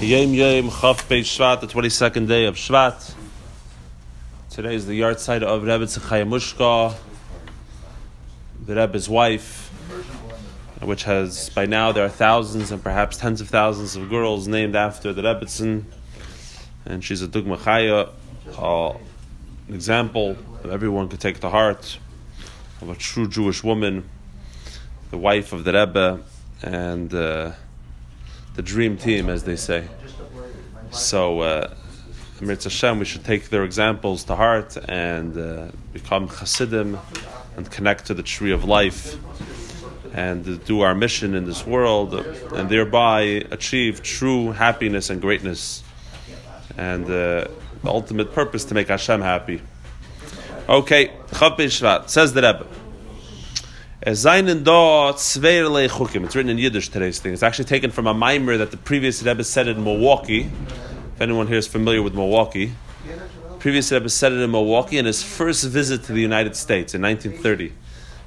Yom Yom Chav Pei Shvat, the 22nd day of Shvat. Today is the yahrzeit of Rebbetzin Chaya Mushka, the Rebbe's wife, which has, by now, there are thousands and perhaps tens of thousands of girls named after the Rebbetzin. And she's a Dugma Chaya, an example that everyone could take to heart of a true Jewish woman, the wife of the Rebbe, and uh, the dream team, as they say. So, uh, Hashem, we should take their examples to heart and uh, become Hasidim and connect to the tree of life and do our mission in this world and thereby achieve true happiness and greatness and uh, the ultimate purpose to make Hashem happy. Okay, Shvat says the Rebbe. It's written in Yiddish today's thing. It's actually taken from a maamar that the previous Rebbe said in Milwaukee. If anyone here is familiar with Milwaukee, previous Rebbe said it in Milwaukee in his first visit to the United States in 1930.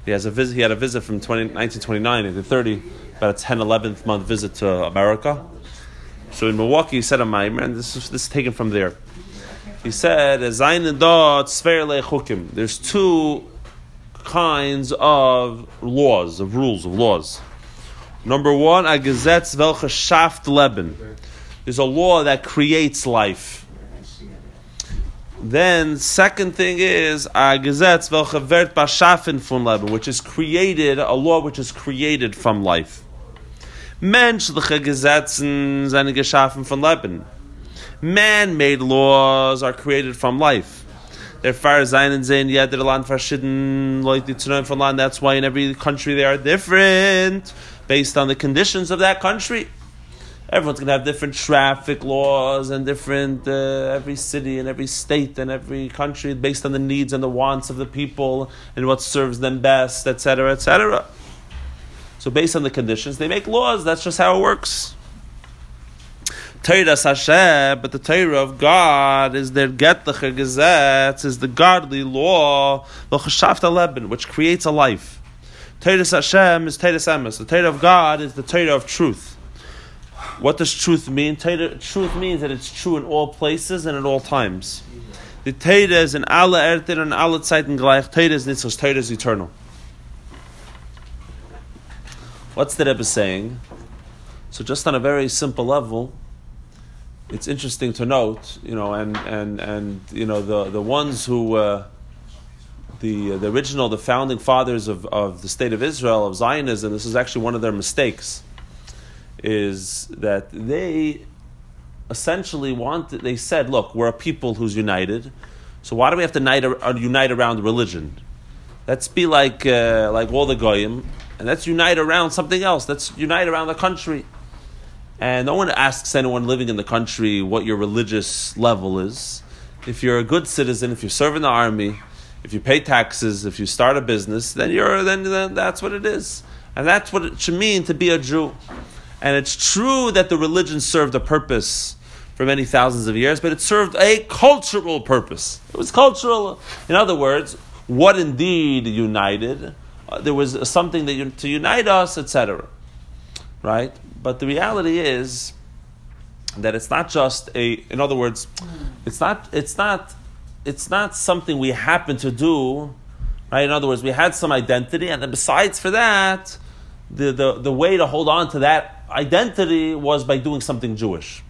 He has a visit. He had a visit from 20, 1929 to 30, about a 10, 11th month visit to America. So in Milwaukee, he said a maamar, and this is, this is taken from there. He said, There's two kinds of laws, of rules, of laws. Number one, a gesetz welche schafft Leben. There's a law that creates life. Then, second thing is a gesetz welche wird beschaffen von Leben, which is created, a law which is created from life. Menschliche Gesetzen sind geschaffen von Leben. Man-made laws are created from life. They're far zayin and zayin yet they're land verschieden like the tzunaim from land. That's why in every country they are different based on the conditions of that country. Everyone's gonna have different traffic laws and different uh, every city and every state and every country based on the needs and the wants of the people and what serves them best, etc., etc. So based on the conditions, they make laws. That's just how it works. Torah Hashem, but the Torah of God is their Getlacher Gesetz, is the godly law, the Khashaftaleban which creates a life. Torah Hashem is Torah Emes. The Torah of God is the Torah of truth. What does truth mean? Truth means that it's true in all places and at all times. The Torah is in alle Erden and alle Zeiten gleich. Torah is Nitzchos. Torah is eternal. What's the Rebbe saying? So just on a very simple level, it's interesting to note, you know, and and and you know the the ones who uh, the the original the founding fathers of, of the state of Israel of Zionism. This is actually one of their mistakes, is that they essentially wanted, they said, look, we're a people who's united, so why do we have to unite, uh, unite around religion? Let's be like uh, like all the goyim, and let's unite around something else. Let's unite around the country. And no one asks anyone living in the country what your religious level is. If you're a good citizen, if you serve in the army, if you pay taxes, if you start a business, then you're then, then that's what it is. And that's what it should mean to be a Jew. And it's true that the religion served a purpose for many thousands of years, but it served a cultural purpose. It was cultural. In other words, what indeed united? Uh, there was something that to unite us, etc. Right? But the reality is that it's not just a. In other words, it's not. It's not. It's not something we happen to do. Right? In other words, we had some identity, and then besides for that, the, the, the way to hold on to that identity was by doing something Jewish.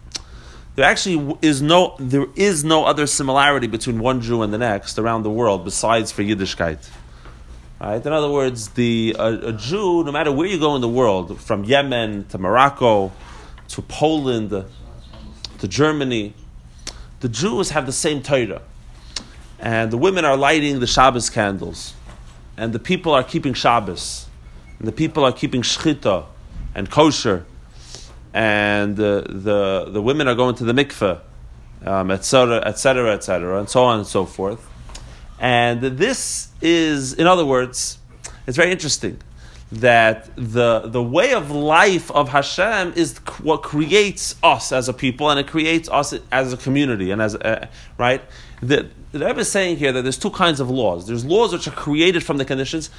There actually is no there is no other similarity between one Jew and the next around the world besides for Yiddishkeit. Right? In other words, the a, a, Jew, no matter where you go in the world, from Yemen to Morocco to Poland to Germany, the Jews have the same Torah. And the women are lighting the Shabbos candles. And the people are keeping Shabbos. And the people are keeping Shchita and kosher. And the, the, the women are going to the mikveh, etc., etc., etc., and so on and so forth. And this is, in other words, it's very interesting that the, the way of life of Hashem is what creates us as a people and it creates us as a community and as right. The, the Rebbe is saying here that there's two kinds of laws. There's laws which are created from the conditions,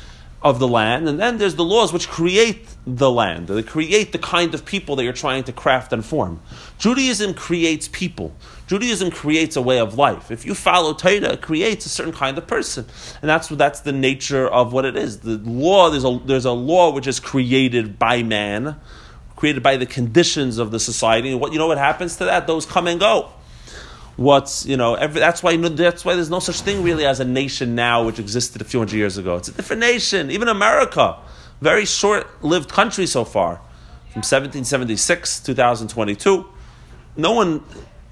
of the land, and then there's the laws which create the land. They create the kind of people that you're trying to craft and form. Judaism creates people. Judaism creates a way of life. If you follow Torah, it creates a certain kind of person, and that's that's the nature of what it is. The law there's a there's a law which is created by man, created by the conditions of the society. And what you know what happens to that? Those come and go what's you know every, that's why that's why there's no such thing really as a nation now which existed a few hundred years ago. It's a different nation. Even America, very short-lived country so far, from 1776 2022. No one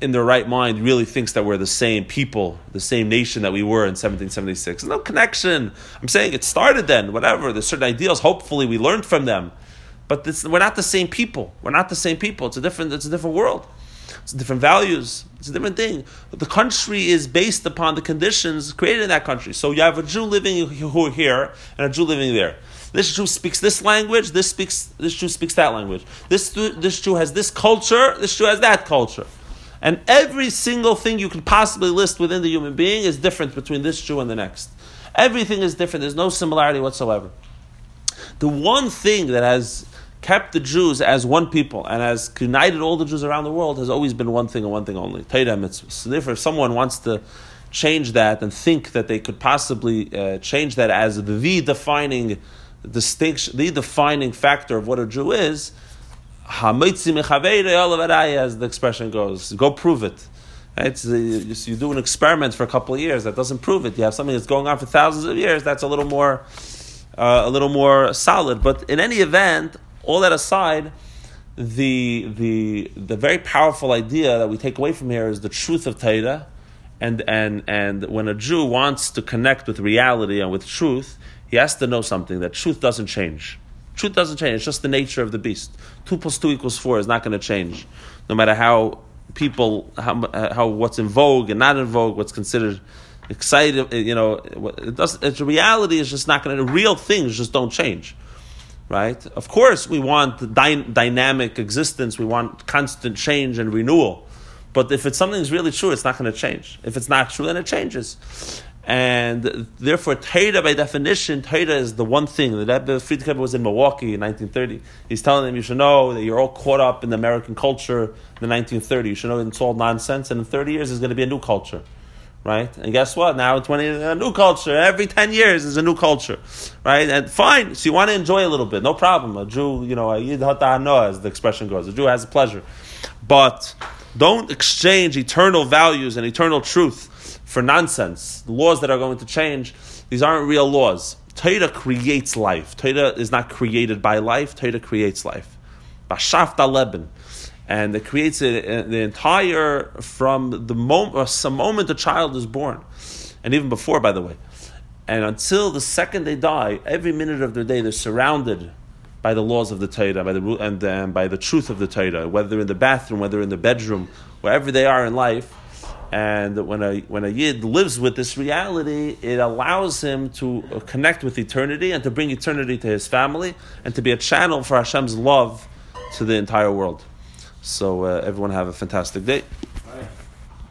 in their right mind really thinks that we're the same people, the same nation that we were in 1776. There's no connection. I'm saying it started then. Whatever. There's certain ideals. Hopefully, we learned from them. But this, we're not the same people. We're not the same people. It's a different. It's a different world. It's different values. It's a different thing. The country is based upon the conditions created in that country. So you have a Jew living here and a Jew living there. This Jew speaks this language. This speaks. This Jew speaks that language. This this Jew has this culture. This Jew has that culture. And every single thing you can possibly list within the human being is different between this Jew and the next. Everything is different. There's no similarity whatsoever. The one thing that has kept the Jews as one people and has united all the Jews around the world has always been one thing and one thing only. Torah mitzvahs. So therefore, if someone wants to change that and think that they could possibly uh, change that as the defining distinction, the defining factor of what a Jew is, as the expression goes, go prove it. You do an experiment for a couple of years that doesn't prove it. You have something that's going on for thousands of years. That's a little more, uh, a little more solid. But in any event, all that aside, the, the, the very powerful idea that we take away from here is the truth of Torah. And, and, and when a Jew wants to connect with reality and with truth, he has to know something that truth doesn't change. Truth doesn't change. It's just the nature of the beast. Two plus two equals four is not going to change, no matter how people how, how what's in vogue and not in vogue, what's considered excited. You know, it does. It's reality is just not going to. Real things just don't change right? Of course, we want dy- dynamic existence, we want constant change and renewal. But if it's something's really true, it's not going to change. If it's not true, then it changes. And therefore, Torah, by definition, Torah is the one thing. The Rebbe Frierdiker was in Milwaukee in 1930. He's telling them, you should know that you're all caught up in the American culture in the 1930s. You should know it's all nonsense. And in 30 years, there's going to be a new culture right? And guess what? Now in 20, a new culture. Every 10 years is a new culture, right? And fine. So you want to enjoy a little bit. No problem. A Jew, you know, as the expression goes. A Jew has a pleasure. But don't exchange eternal values and eternal truth for nonsense. The laws that are going to change, these aren't real laws. Torah creates life. Torah is not created by life. Torah creates life. Bashafta leben and it creates a, uh, the entire from the moment uh, some moment a child is born, and even before, by the way, and until the second they die, every minute of their day they're surrounded by the laws of the Torah, by the and, and by the truth of the Torah, whether in the bathroom, whether in the bedroom, wherever they are in life. And when a when a yid lives with this reality, it allows him to uh, connect with eternity and to bring eternity to his family and to be a channel for Hashem's love to the entire world. So uh, everyone have a fantastic day.